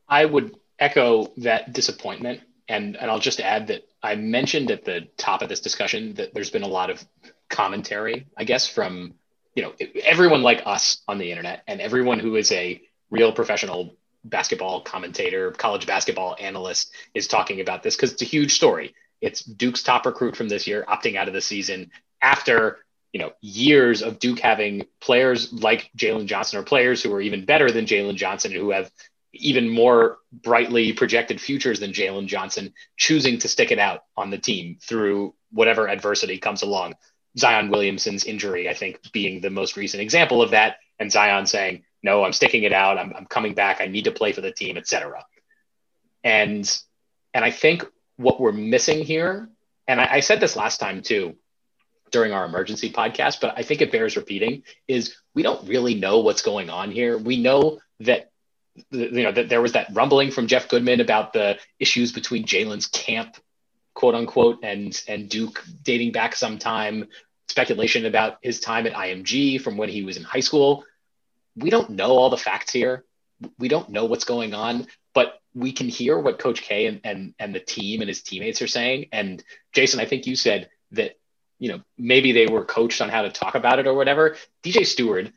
I would echo that disappointment. And, and I'll just add that I mentioned at the top of this discussion that there's been a lot of commentary, I guess, from you know everyone like us on the internet and everyone who is a real professional basketball commentator, college basketball analyst is talking about this because it's a huge story. It's Duke's top recruit from this year opting out of the season after you know years of Duke having players like Jalen Johnson or players who are even better than Jalen Johnson who have even more brightly projected futures than Jalen Johnson choosing to stick it out on the team through whatever adversity comes along. Zion Williamson's injury, I think, being the most recent example of that, and Zion saying, no, I'm sticking it out. I'm, I'm coming back. I need to play for the team, etc. And and I think what we're missing here, and I, I said this last time too, during our emergency podcast, but I think it bears repeating, is we don't really know what's going on here. We know that you know that there was that rumbling from Jeff Goodman about the issues between Jalen's camp, quote unquote, and and Duke dating back some time. Speculation about his time at IMG from when he was in high school we don't know all the facts here. We don't know what's going on. but we can hear what Coach K and, and and the team and his teammates are saying. And Jason, I think you said that you know maybe they were coached on how to talk about it or whatever. DJ Steward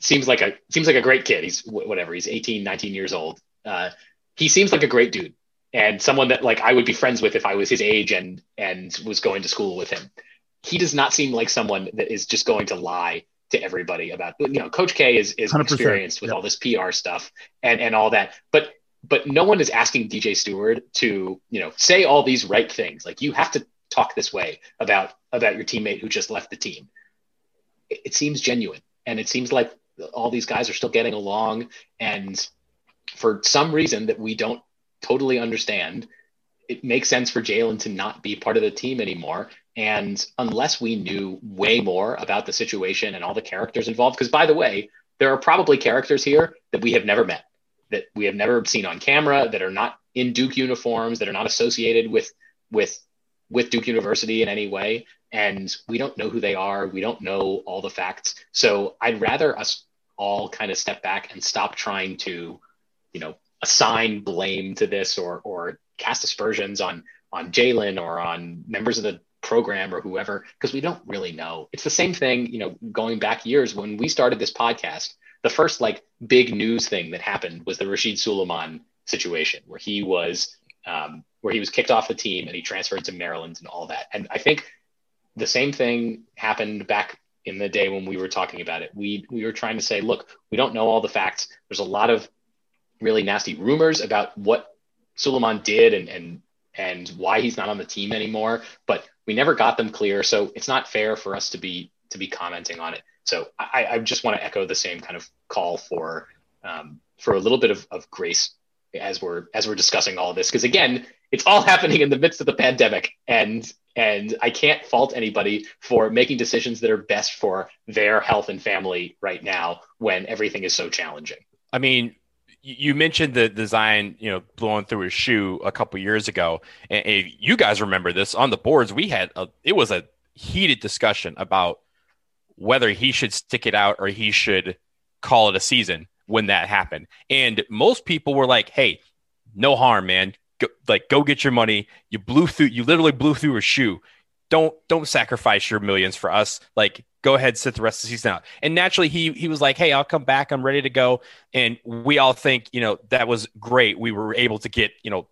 seems like a seems like a great kid. He's whatever. He's 18, 19 years old. Uh, he seems like a great dude and someone that like I would be friends with if I was his age and and was going to school with him. He does not seem like someone that is just going to lie to everybody about you know Coach K is is experienced with yep. all this PR stuff and and all that, but but no one is asking DJ Steward to you know say all these right things. Like you have to talk this way about about your teammate who just left the team. It, it seems genuine, and it seems like all these guys are still getting along, and for some reason that we don't totally understand, it makes sense for Jalen to not be part of the team anymore. And unless we knew way more about the situation and all the characters involved, because by the way, there are probably characters here that we have never met, that we have never seen on camera, that are not in Duke uniforms, that are not associated with with with Duke University in any way. And we don't know who they are. We don't know all the facts. So I'd rather us all kind of step back and stop trying to, you know, assign blame to this or or cast aspersions on on Jalen or on members of the program or whoever because we don't really know. It's the same thing, you know, going back years when we started this podcast. The first like big news thing that happened was the Rasheed Sulaimon situation where he was um, where he was kicked off the team and he transferred to Maryland and all that. And I think the same thing happened back in the day when we were talking about it. We we were trying to say, look, we don't know all the facts. There's a lot of really nasty rumors about what Sulaimon did and and and why he's not on the team anymore, but we never got them clear. So it's not fair for us to be to be commenting on it. So I, I just want to echo the same kind of call for um, for a little bit of, of grace as we're as we're discussing all this because again it's all happening in the midst of the pandemic and and I can't fault anybody for making decisions that are best for their health and family right now when everything is so challenging.
I mean, you mentioned the Zion, you know, blowing through his shoe a couple years ago, and, you guys remember this on the boards. We had a, it was a heated discussion about whether he should stick it out or he should call it a season when that happened. And most people were like, "Hey, no harm, man. Go, like, go get your money. You blew through. You literally blew through a shoe. Don't don't sacrifice your millions for us. Like, go ahead, sit the rest of the season out. And naturally, he he was like, "Hey, I'll come back. I'm ready to go." And we all think, you know, that was great. We were able to get, you know,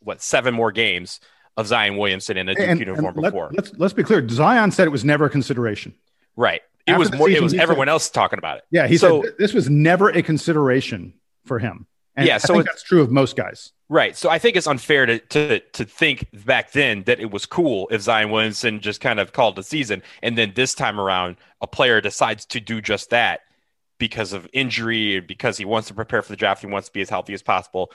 what seven more games of Zion Williamson in a Duke and, uniform and let, before.
Let's let's be clear. Zion said it was never a consideration.
Right. It After was more. Season, it was everyone said, else talking about it.
Yeah. He so, said this was never a consideration for him. And yeah. I so that's true of most guys.
Right. So I think it's unfair to, to to think back then that it was cool if Zion Williamson just kind of called the season and then this time around a player decides to do just that because of injury because he wants to prepare for the draft, he wants to be as healthy as possible,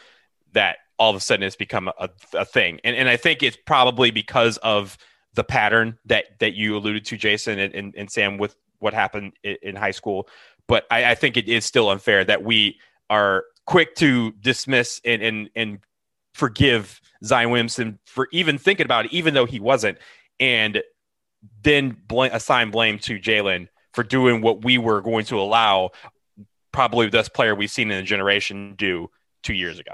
that all of a sudden it's become a, a thing. And and I think it's probably because of the pattern that that you alluded to, Jason and, and, and Sam, with what happened in, in high school. But I, I think it is still unfair that we are quick to dismiss and and and forgive Zion Williamson for even thinking about it, even though he wasn't, and then blame, assign blame to Jalen for doing what we were going to allow probably the best player we've seen in a generation do two years ago.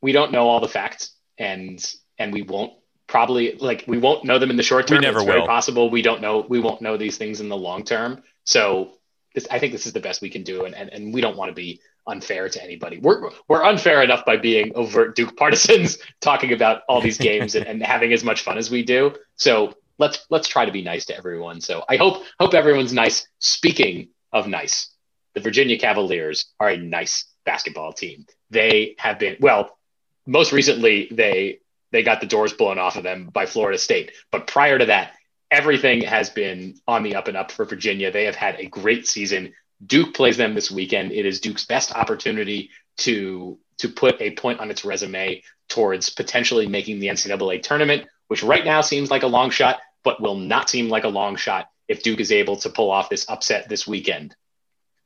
We don't know all the facts, and and we won't probably like we won't know them in the short term.
We never
it's
will.
Very possible we don't know we won't know these things in the long term. So this, I think this is the best we can do, and and, and we don't want to be unfair to anybody. We're we're unfair enough by being overt Duke partisans, talking about all these games and, and having as much fun as we do. So let's let's try to be nice to everyone. So I hope hope everyone's nice. Speaking of nice, the Virginia Cavaliers are a nice basketball team. They have been well. Most recently, they they got the doors blown off of them by Florida State. But prior to that, everything has been on the up and up for Virginia. They have had a great season. Duke plays them this weekend. It is Duke's best opportunity to to put a point on its resume towards potentially making the NCAA tournament, which right now seems like a long shot, but will not seem like a long shot if Duke is able to pull off this upset this weekend.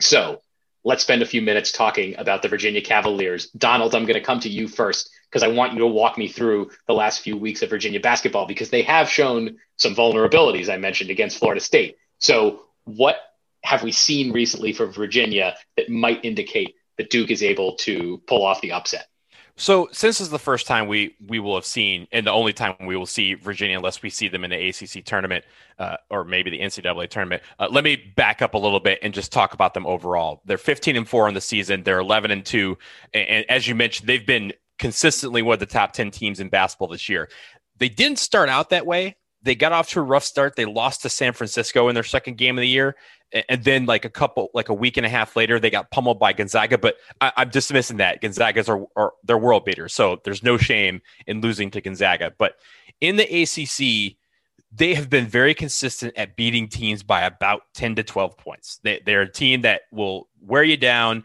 So let's spend a few minutes talking about the Virginia Cavaliers. Donald, I'm going to come to you first because I want you to walk me through the last few weeks of Virginia basketball because they have shown some vulnerabilities I mentioned against Florida State. So, what have we seen recently from Virginia that might indicate that Duke is able to pull off the upset?
So since this is the first time we we will have seen, and the only time we will see Virginia, unless we see them in the ACC tournament uh, or maybe the NCAA tournament, uh, let me back up a little bit and just talk about them overall. They're 15 and four in the season. They're 11 and two, and as you mentioned, they've been consistently one of the top 10 teams in basketball this year. They didn't start out that way. They got off to a rough start. They lost to San Francisco in their second game of the year, and then like a couple, like a week and a half later, they got pummeled by Gonzaga. But I, am dismissing that Gonzaga's are, are they're world beaters, so there's no shame in losing to Gonzaga. But in the ACC, they have been very consistent at beating teams by about 10 to 12 points. They, they're a team that will wear you down.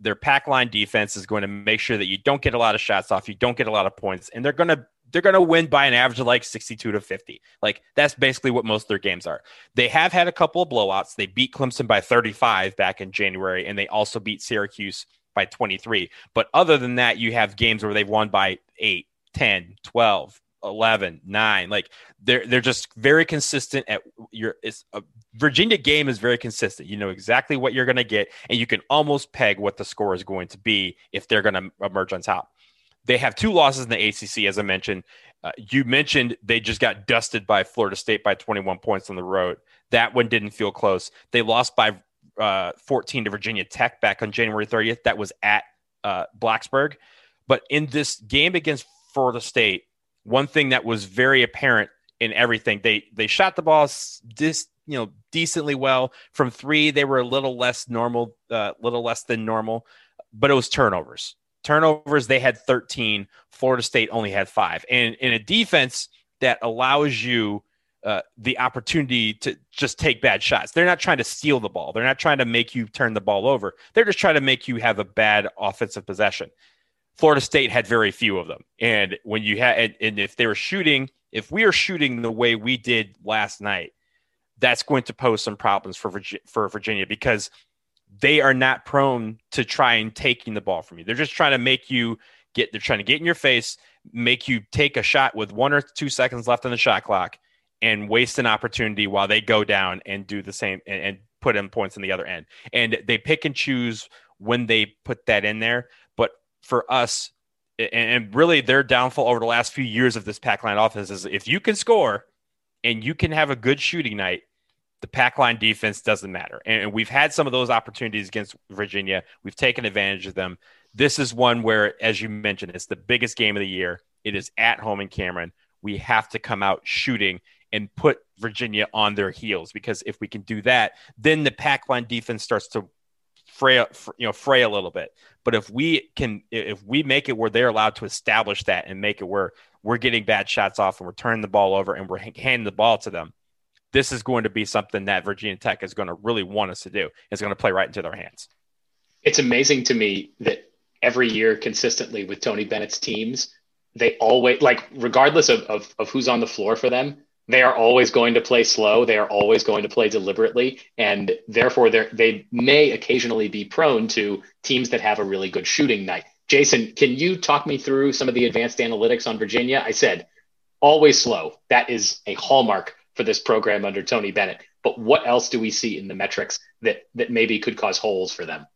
Their pack line defense is going to make sure that you don't get a lot of shots off, you don't get a lot of points, and they're going to they're going to win by an average of like 62 to 50. Like that's basically what most of their games are. They have had a couple of blowouts. They beat Clemson by 35 back in January, and they also beat Syracuse by 23. But other than that, you have games where they've won by 8, 10, 12, 11, 9. Like they're they're just very consistent at your it's a Virginia game is very consistent. You know exactly what you're going to get and you can almost peg what the score is going to be if they're going to emerge on top. They have two losses in the ACC, as I mentioned. Uh, you mentioned they just got dusted by Florida State by 21 points on the road. That one didn't feel close. They lost by uh, 14 to Virginia Tech back on January 30th. That was at uh, Blacksburg. But in this game against Florida State, one thing that was very apparent in everything they they shot the ball this you know decently well from three. They were a little less normal, a uh, little less than normal, but it was turnovers turnovers they had 13 florida state only had five. And in a defense that allows you uh, the opportunity to just take bad shots they're not trying to steal the ball. They're not trying to make you turn the ball over. They're just trying to make you have a bad offensive possession. Florida state had very few of them. And when you had and, and if they were shooting if we are shooting the way we did last night that's going to pose some problems for for Virginia because they are not prone to try and taking the ball from you. They're just trying to make you get, they're trying to get in your face, make you take a shot with one or two seconds left on the shot clock and waste an opportunity while they go down and do the same and, and put in points on the other end. And they pick and choose when they put that in there. But for us, and really their downfall over the last few years of this pack line offense is if you can score and you can have a good shooting night, the pack line defense doesn't matter. And we've had some of those opportunities against Virginia. We've taken advantage of them. This is one where, as you mentioned, it's the biggest game of the year. It is at home in Cameron. We have to come out shooting and put Virginia on their heels because if we can do that, then the pack line defense starts to fray, you know, fray a little bit. But if we can, if we make it where they're allowed to establish that and make it where we're getting bad shots off and we're turning the ball over and we're handing the ball to them, this is going to be something that Virginia Tech is going to really want us to do. It's going to play right into their hands.
It's amazing to me that every year consistently with Tony Bennett's teams, they always like regardless of, of, of who's on the floor for them, they are always going to play slow. They are always going to play deliberately, and therefore they may occasionally be prone to teams that have a really good shooting night. Jason, can you talk me through some of the advanced analytics on Virginia? I said always slow. That is a hallmark for this program under Tony Bennett. But what else do we see in the metrics that that maybe could cause holes for them?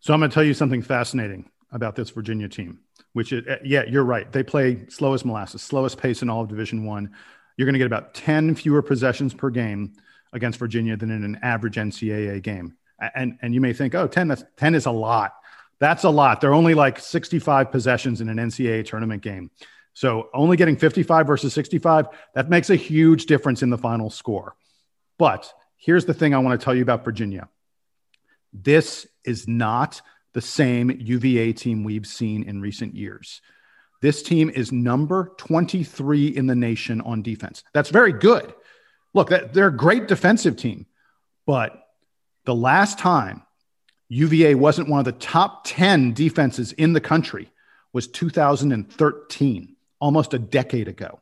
So I'm going to tell you something fascinating about this Virginia team. Which is, eh, yeah, you're right. They play slowest molasses, slowest pace in all of Division One. You're going to get about 10 fewer possessions per game against Virginia than in an average NCAA game. And and you may think, oh, 10, that's 10 is a lot. That's a lot. They're only like 65 possessions in an NCAA tournament game. So only getting 55 versus 65, that makes a huge difference in the final score. But here's the thing I want to tell you about Virginia. This is not the same UVA team we've seen in recent years. This team is number 23 in the nation on defense. That's very good. Look, they're a great defensive team, but the last time UVA wasn't one of the top 10 defenses in the country was 2013 almost a decade ago.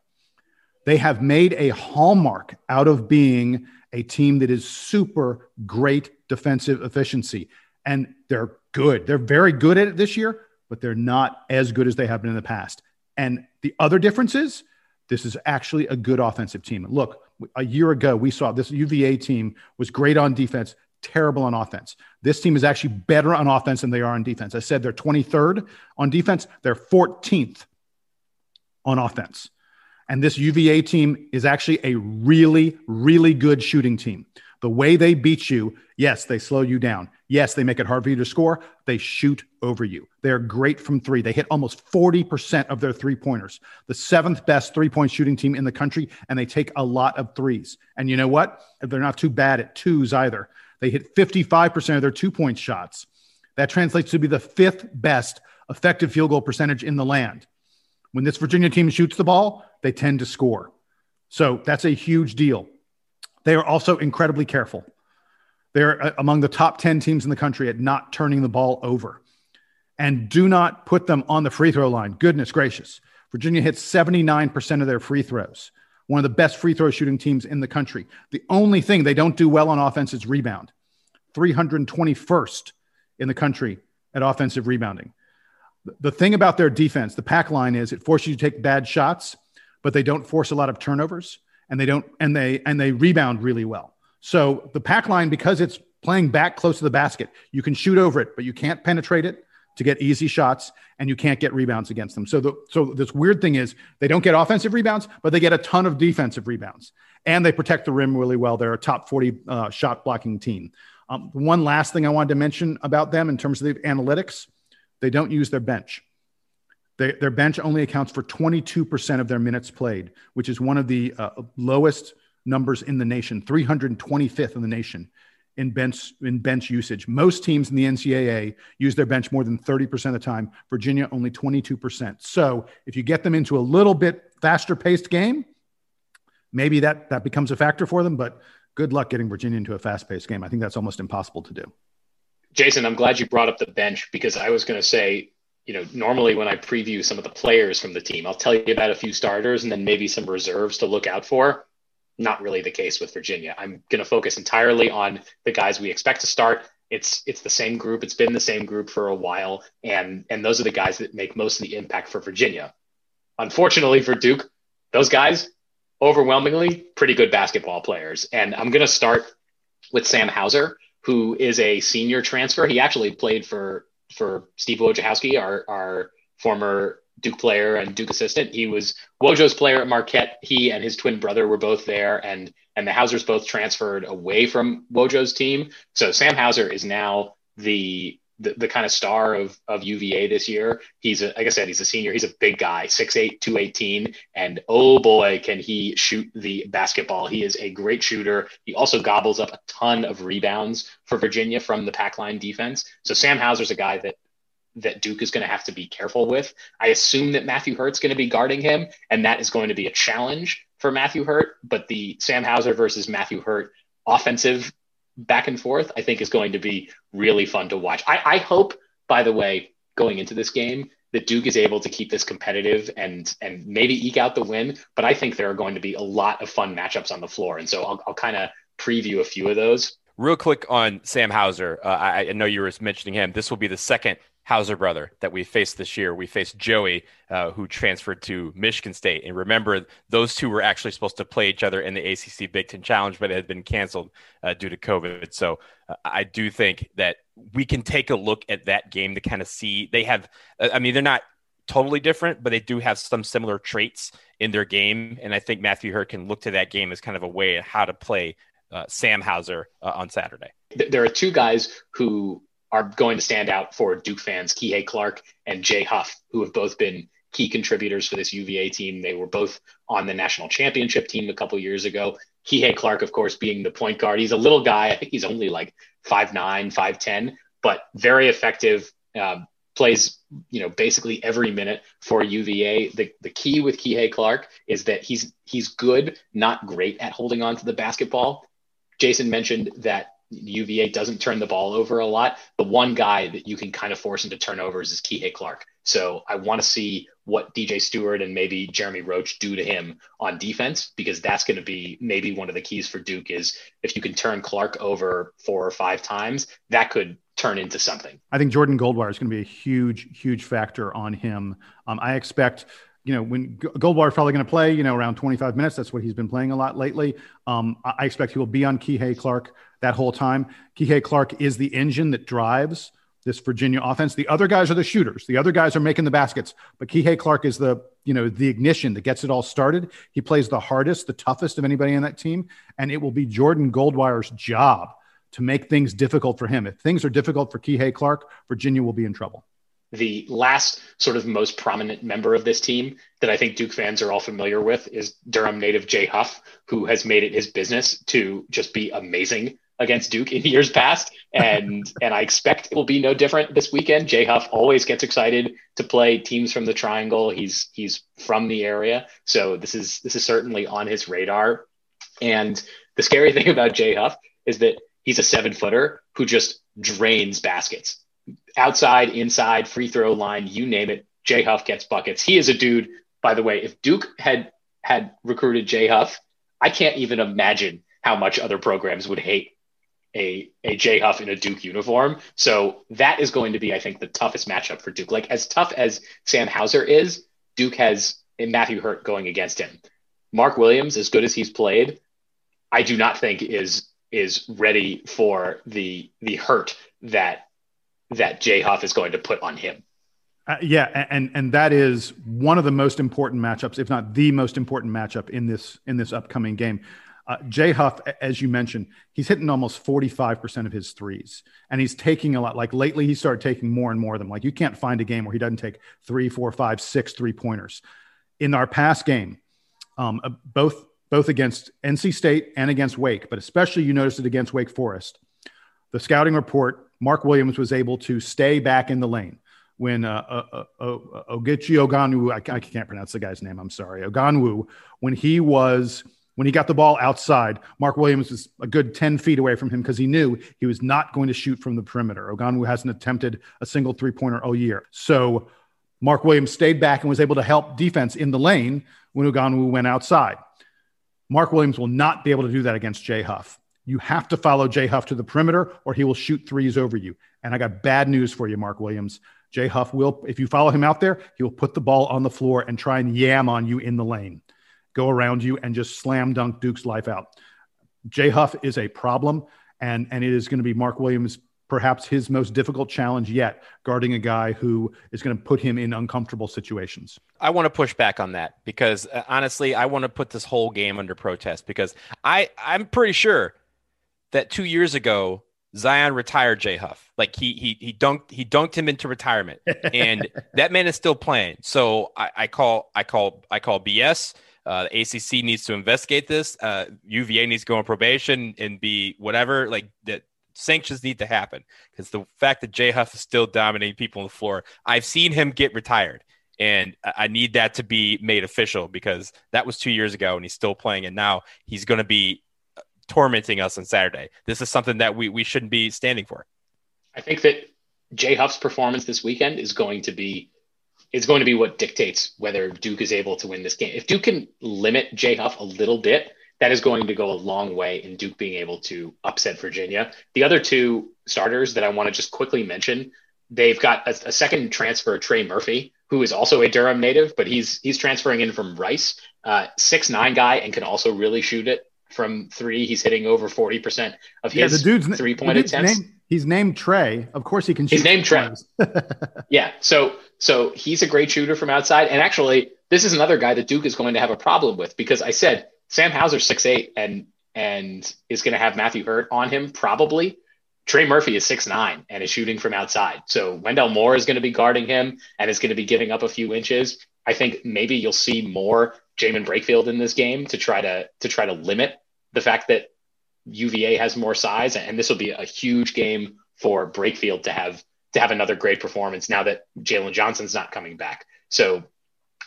They have made a hallmark out of being a team that is super great defensive efficiency. And they're good. They're very good at it this year, but they're not as good as they have been in the past. And the other difference is this is actually a good offensive team. Look, a year ago, we saw this UVA team was great on defense, terrible on offense. This team is actually better on offense than they are on defense. I said they're 23rd on defense, they're 14th on offense. And this UVA team is actually a really, really good shooting team. The way they beat you, yes, they slow you down. Yes, they make it hard for you to score. They shoot over you. They're great from three. They hit almost 40% of their three pointers, the seventh best three point shooting team in the country, and they take a lot of threes. And you know what? They're not too bad at twos either. They hit 55% of their two point shots. That translates to be the fifth best effective field goal percentage in the land. When this Virginia team shoots the ball, they tend to score. So that's a huge deal. They are also incredibly careful. They're uh, among the top 10 teams in the country at not turning the ball over. And do not put them on the free throw line. Goodness gracious. Virginia hits 79% of their free throws, one of the best free throw shooting teams in the country. The only thing they don't do well on offense is rebound. 321st in the country at offensive rebounding. The thing about their defense, the pack line is it forces you to take bad shots, but they don't force a lot of turnovers and they don't and they and they rebound really well. So the pack line, because it's playing back close to the basket, you can shoot over it, but you can't penetrate it to get easy shots, and you can't get rebounds against them. So the so this weird thing is they don't get offensive rebounds, but they get a ton of defensive rebounds, and they protect the rim really well. They're a top forty uh, shot blocking team. Um, one last thing I wanted to mention about them in terms of the analytics, they don't use their bench. They, their bench only accounts for 22% of their minutes played, which is one of the uh, lowest numbers in the nation, 325th in the nation in bench in bench usage. Most teams in the NCAA use their bench more than 30% of the time. Virginia only 22%. So if you get them into a little bit faster paced game, maybe that that becomes a factor for them. But good luck getting Virginia into a fast paced game. I think that's almost impossible to do.
Jason, I'm glad you brought up the bench because I was going to say you know, normally when I preview some of the players from the team, I'll tell you about a few starters and then maybe some reserves to look out for. Not really the case with Virginia. I'm going to focus entirely on the guys we expect to start. It's it's the same group. It's been the same group for a while, and and those are the guys that make most of the impact for Virginia. Unfortunately for Duke, those guys overwhelmingly pretty good basketball players. And I'm going to start with Sam Hauser, who is a senior transfer. He actually played for for Steve Wojciechowski, our our former Duke player and Duke assistant. He was Wojo's player at Marquette. He and his twin brother were both there, and and the Hausers both transferred away from Wojo's team. So Sam Hauser is now the the, the kind of star of, of UVA this year. He's a, like I said, he's a senior. He's a big guy, 6'8", 218. And oh boy, can he shoot the basketball. He is a great shooter. He also gobbles up a ton of rebounds for Virginia from the pack line defense. So Sam Hauser's a guy that that Duke is going to have to be careful with. I assume that Matthew Hurt's going to be guarding him, and that is going to be a challenge for Matthew Hurt. But the Sam Hauser versus Matthew Hurt offensive back and forth, I think is going to be really fun to watch. I, I hope, by the way, going into this game, that Duke is able to keep this competitive and and maybe eke out the win. But I think there are going to be a lot of fun matchups on the floor, and so I'll, I'll kind of preview a few of those.
Real quick on Sam Hauser, uh, I, I know you were mentioning him. This will be the second Hauser brother that we faced this year. We faced Joey, uh, who transferred to Michigan State. And remember, those two were actually supposed to play each other in the ACC Big Ten Challenge, but it had been canceled uh, due to COVID. So uh, I do think that we can take a look at that game to kind of see. They have, uh, I mean, they're not totally different, but they do have some similar traits in their game. And I think Matthew Hurt can look to that game as kind of a way of how to play uh, Sam Hauser uh, on Saturday.
There are two guys who are going to stand out for Duke fans, Kihei Clark and Jay Huff, who have both been key contributors for this UVA team. They were both on the national championship team a couple years ago. Kihei Clark, of course, being the point guard. He's a little guy. I think he's only like 5'9, 5'10, but very effective. Uh, plays, you know, basically every minute for UVA. The, the key with Kihei Clark is that he's he's good, not great at holding on to the basketball. Jason mentioned that UVA doesn't turn the ball over a lot. The one guy that you can kind of force into turnovers is Kihei Clark. So I want to see what DJ Steward and maybe Jeremy Roach do to him on defense because that's going to be maybe one of the keys for Duke is if you can turn Clark over four or five times, that could turn into something.
I think Jordan Goldwire is going to be a huge, huge factor on him. Um, I expect you know, when Goldwire is probably going to play, you know, around 25 minutes. That's what he's been playing a lot lately. Um, I expect he will be on Kihei Clark that whole time. Kihei Clark is the engine that drives this Virginia offense. The other guys are the shooters. The other guys are making the baskets, but Kihei Clark is the, you know, the ignition that gets it all started. He plays the hardest, the toughest of anybody on that team, and it will be Jordan Goldwire's job to make things difficult for him. If things are difficult for Kihei Clark, Virginia will be in trouble
the last sort of most prominent member of this team that I think Duke fans are all familiar with is Durham native Jay Huff, who has made it his business to just be amazing against Duke in years past. And and I expect it will be no different this weekend. Jay Huff always gets excited to play teams from the triangle. He's he's from the area. So this is this is certainly on his radar. And the scary thing about Jay Huff is that he's a seven footer who just drains baskets outside, inside, free throw line, you name it. Jay Huff gets buckets. He is a dude, by the way. If Duke had had recruited Jay Huff, I can't even imagine how much other programs would hate a a Jay Huff in a Duke uniform. So that is going to be, I think, the toughest matchup for Duke. Like as tough as Sam Hauser is, Duke has Matthew Hurt going against him. Mark Williams, as good as he's played, I do not think is is ready for the the hurt that that Jay Huff is going to put on him.
Uh, yeah, and and that is one of the most important matchups, if not the most important matchup in this in this upcoming game. Uh, Jay Huff, as you mentioned, he's hitting almost 45% of his threes, and he's taking a lot. Like lately, he started taking more and more of them. Like you can't find a game where he doesn't take three, four, five, six three pointers. In our past game, um, uh, both both against NC State and against Wake, but especially you noticed it against Wake Forest. The scouting report Mark Williams was able to stay back in the lane when uh, uh, uh, uh Ogechi Oguama, I, I, can't pronounce the guy's name, I'm sorry, Oguama, when he was when he got the ball outside, Mark Williams was a good 10 feet away from him because he knew he was not going to shoot from the perimeter. Oguama hasn't attempted a single three pointer all year. So Mark Williams stayed back and was able to help defense in the lane when Oguama went outside. Mark Williams will not be able to do that against Jay Huff. You have to follow Jay Huff to the perimeter or he will shoot threes over you. And I got bad news for you, Mark Williams. Jay Huff will, if you follow him out there, he will put the ball on the floor and try and yam on you in the lane, go around you and just slam dunk Duke's life out. Jay Huff is a problem, and, and it is going to be Mark Williams' perhaps his most difficult challenge yet, guarding a guy who is going to put him in uncomfortable situations.
I want to push back on that because uh, honestly, I want to put this whole game under protest because I I'm pretty sure that two years ago Zion retired Jay Huff. Like he he he dunked he dunked him into retirement, and that man is still playing. So I, I call I call I call BS. Uh, the ACC needs to investigate this. Uh, UVA needs to go on probation and be whatever. Like that sanctions need to happen because the fact that Jay Huff is still dominating people on the floor, I've seen him get retired. And I need that to be made official because that was two years ago and he's still playing. And now he's going to be tormenting us on Saturday. This is something that we, we shouldn't be standing for.
I think that Jay Huff's performance this weekend is going to be is going to be what dictates whether Duke is able to win this game. If Duke can limit Jay Huff a little bit, that is going to go a long way in Duke being able to upset Virginia. The other two starters that I want to just quickly mention, they've got a, a second transfer, Trey Murphy, who is also a Durham native, but he's he's transferring in from Rice, uh, six nine guy, and can also really shoot it from three. He's hitting over 40% of his yeah, the dude's, three point attempts.
Name, he's named Trey. Of course he can shoot.
He's named Trey. yeah. So, so he's a great shooter from outside. And actually, this is another guy that Duke is going to have a problem with because I said Sam Hauser six eight and and is going to have Matthew Hurt on him probably. Trey Murphy is six nine and is shooting from outside. So Wendell Moore is going to be guarding him and is going to be giving up a few inches. I think maybe you'll see more Jaemyn Brakefield in this game to try to to try to limit the fact that UVA has more size, and this will be a huge game for Brakefield to have to have another great performance now that Jalen Johnson's not coming back. So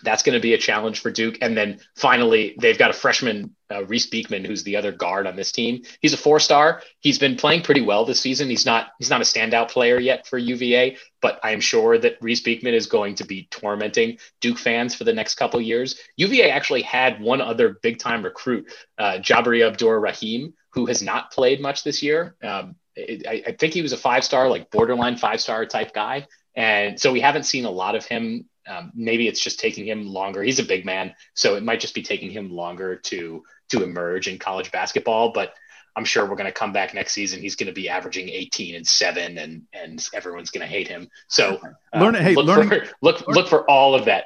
that's going to be a challenge for Duke. And then finally, they've got a freshman, uh, Reece Beekman, who's the other guard on this team. He's a four star. He's been playing pretty well this season. He's not he's not a standout player yet for UVA, but I am sure that Reece Beekman is going to be tormenting Duke fans for the next couple years. UVA actually had one other big time recruit, uh, Jabri Abdur Rahim, who has not played much this year. Um, I, I think he was a five star, like borderline five star type guy. And so we haven't seen a lot of him Um, maybe it's just taking him longer. He's a big man, so it might just be taking him longer to to emerge in college basketball. But I'm sure we're going to come back next season. He's going to be averaging 18 and seven, and and everyone's going to hate him. So
uh, learn, hey,
look
learning,
for, look look for all of that.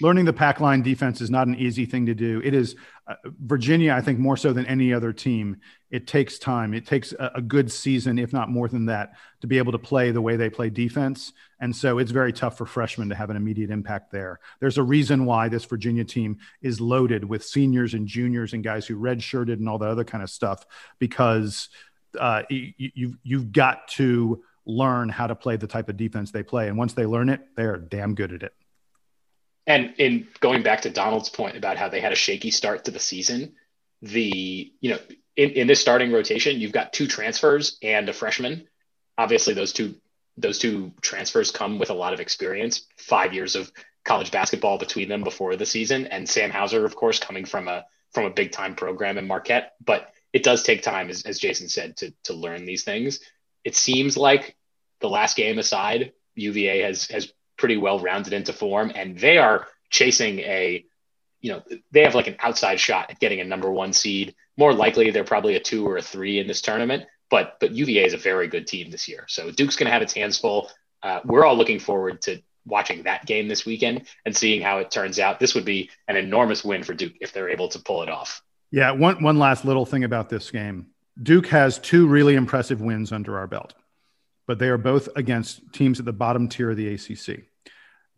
Learning the pack line defense is not an easy thing to do. It is uh, Virginia, I think, more so than any other team. It takes time. It takes a, a good season, if not more than that, to be able to play the way they play defense. And so it's very tough for freshmen to have an immediate impact there. There's a reason why this Virginia team is loaded with seniors and juniors and guys who redshirted and all that other kind of stuff because uh, you, you've, you've got to learn how to play the type of defense they play. And once they learn it, they're damn good at it.
And in going back to Donald's point about how they had a shaky start to the season, the you know in, in this starting rotation, you've got two transfers and a freshman. Obviously, those two those two transfers come with a lot of experience, five years of college basketball between them before the season, and Sam Hauser, of course, coming from a from a big time program in Marquette. But it does take time, as, as Jason said, to to learn these things. It seems like the last game aside, UVA has has pretty well rounded into form, and they are chasing a, you know, they have like an outside shot at getting a number one seed. More likely, they're probably a two or a three in this tournament. But but UVA is a very good team this year, so Duke's going to have its hands full. Uh, we're all looking forward to watching that game this weekend and seeing how it turns out. This would be an enormous win for Duke if they're able to pull it off.
Yeah, one one last little thing about this game. Duke has two really impressive wins under our belt, but they are both against teams at the bottom tier of the ACC.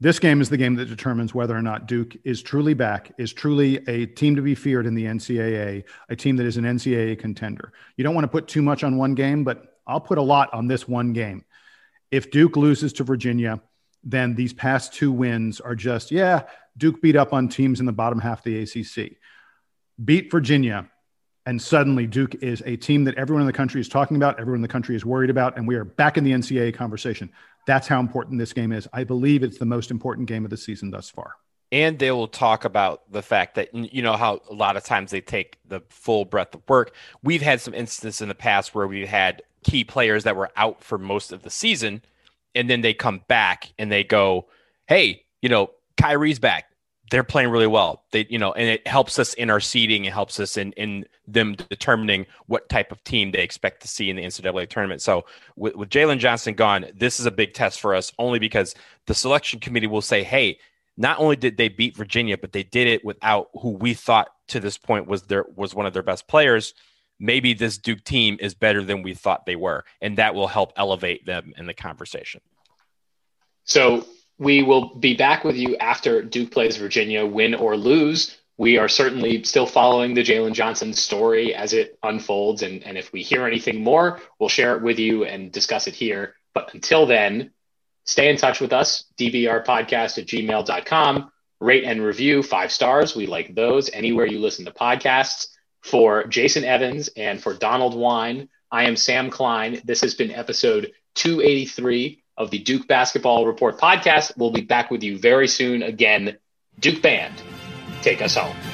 This game is the game that determines whether or not Duke is truly back, is truly a team to be feared in the NCAA, a team that is an NCAA contender. You don't want to put too much on one game, but I'll put a lot on this one game. If Duke loses to Virginia, then these past two wins are just, yeah, Duke beat up on teams in the bottom half of the ACC. Beat Virginia, and suddenly Duke is a team that everyone in the country is talking about, everyone in the country is worried about, and we are back in the NCAA conversation. That's how important this game is. I believe it's the most important game of the season thus far.
And they will talk about the fact that, you know, how a lot of times they take the full breadth of work. We've had some instances in the past where we've had key players that were out for most of the season, and then they come back and they go, hey, you know, Kyrie's back they're playing really well. They, you know, and it helps us in our seeding. It helps us in in them determining what type of team they expect to see in the NCAA tournament. So with, with Jalen Johnson gone, this is a big test for us, only because the selection committee will say, "Hey, not only did they beat Virginia, but they did it without who we thought to this point was their was one of their best players." Maybe this Duke team is better than we thought they were, and that will help elevate them in the conversation.
So we will be back with you after Duke plays Virginia, win or lose. We are certainly still following the Jalen Johnson story as it unfolds. And, and if we hear anything more, we'll share it with you and discuss it here. But until then, stay in touch with us, dbrpodcast at gmail.com. Rate and review five stars. We like those anywhere you listen to podcasts. For Jason Evans and for Donald Wine, I am Sam Klein. This has been episode 283 of the Duke Basketball Report podcast. We'll be back with you very soon. Again, Duke Band, take us home.